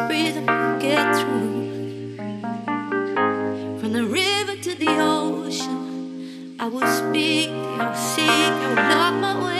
Just breathe and get through. From the river to the ocean, I will speak, I'll seek, I will love my way.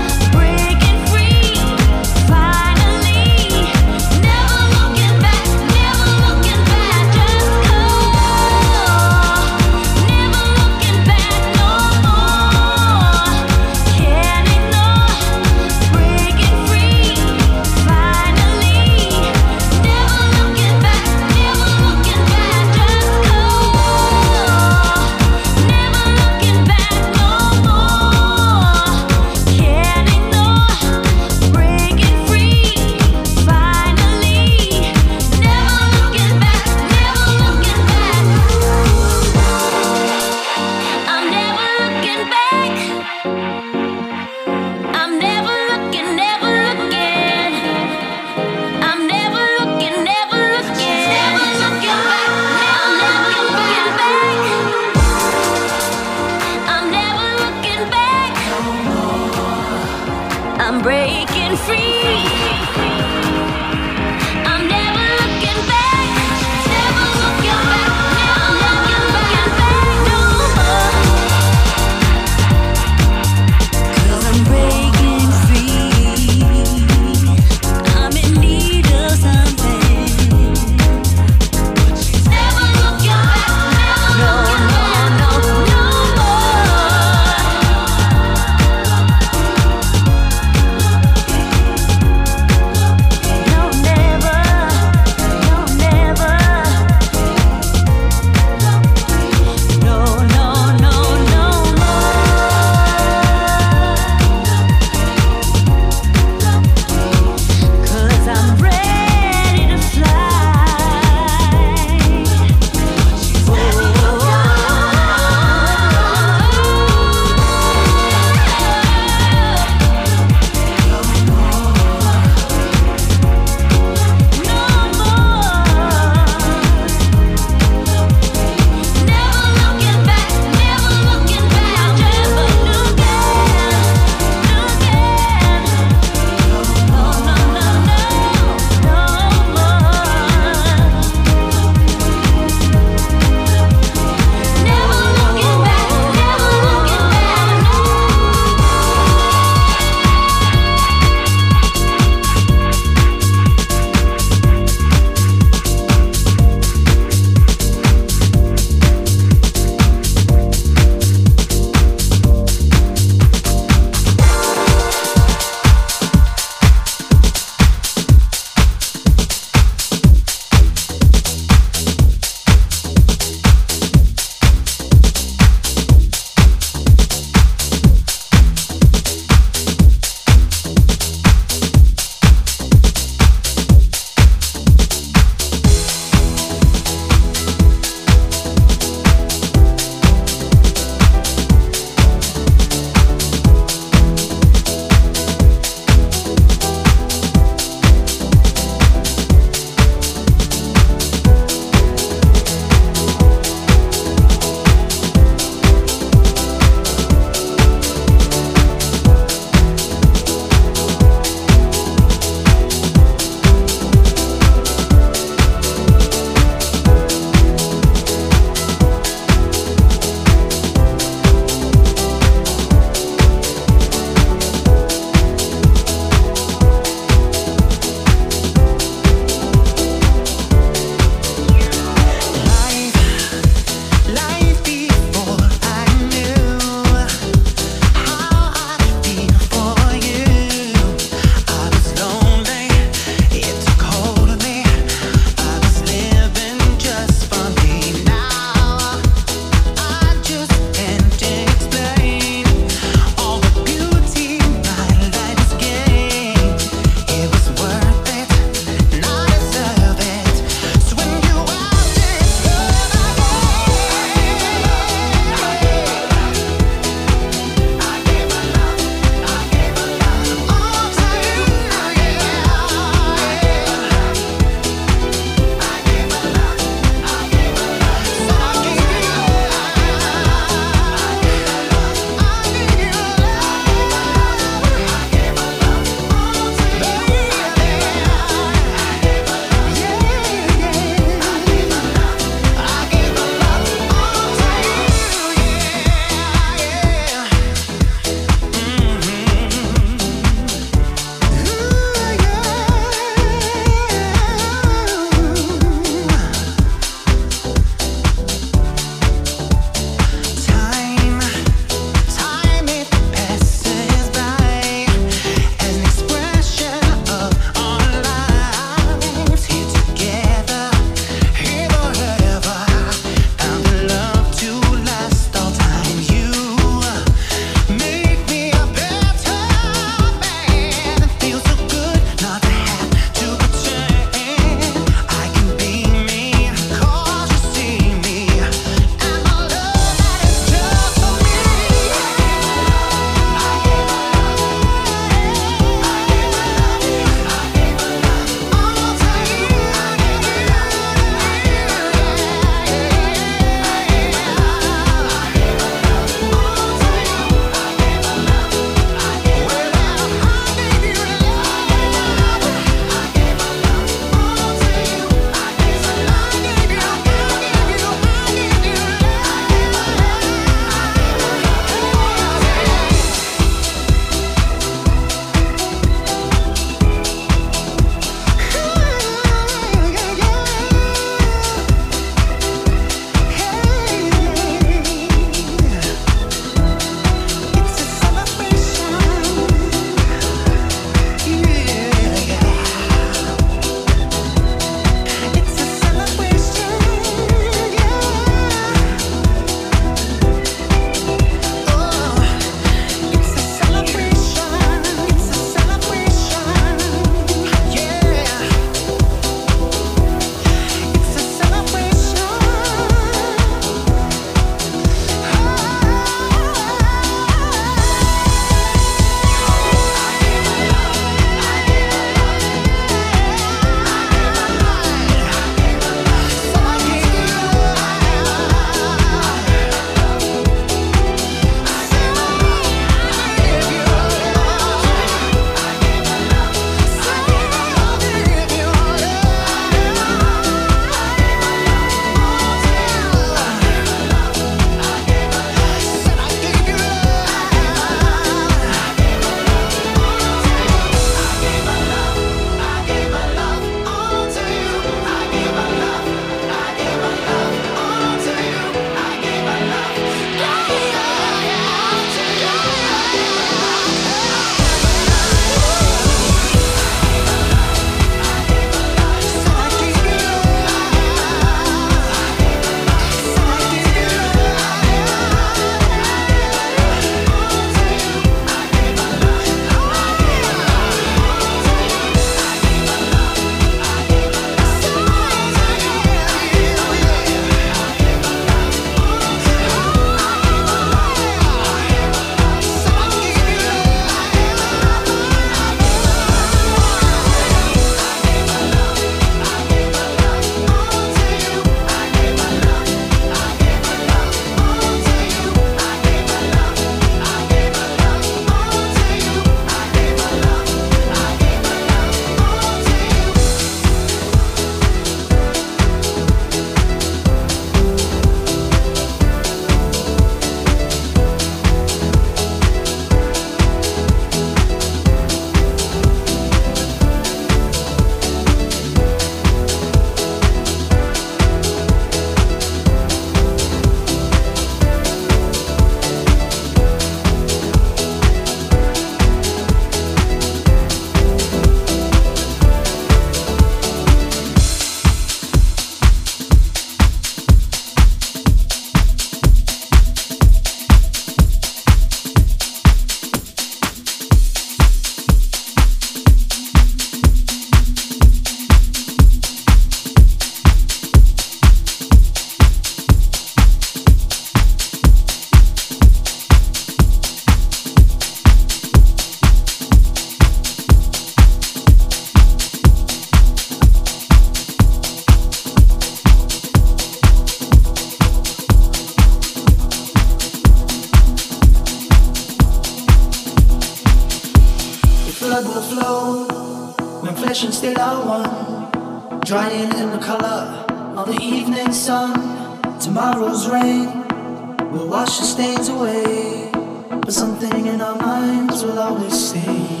But something in our minds will always stay.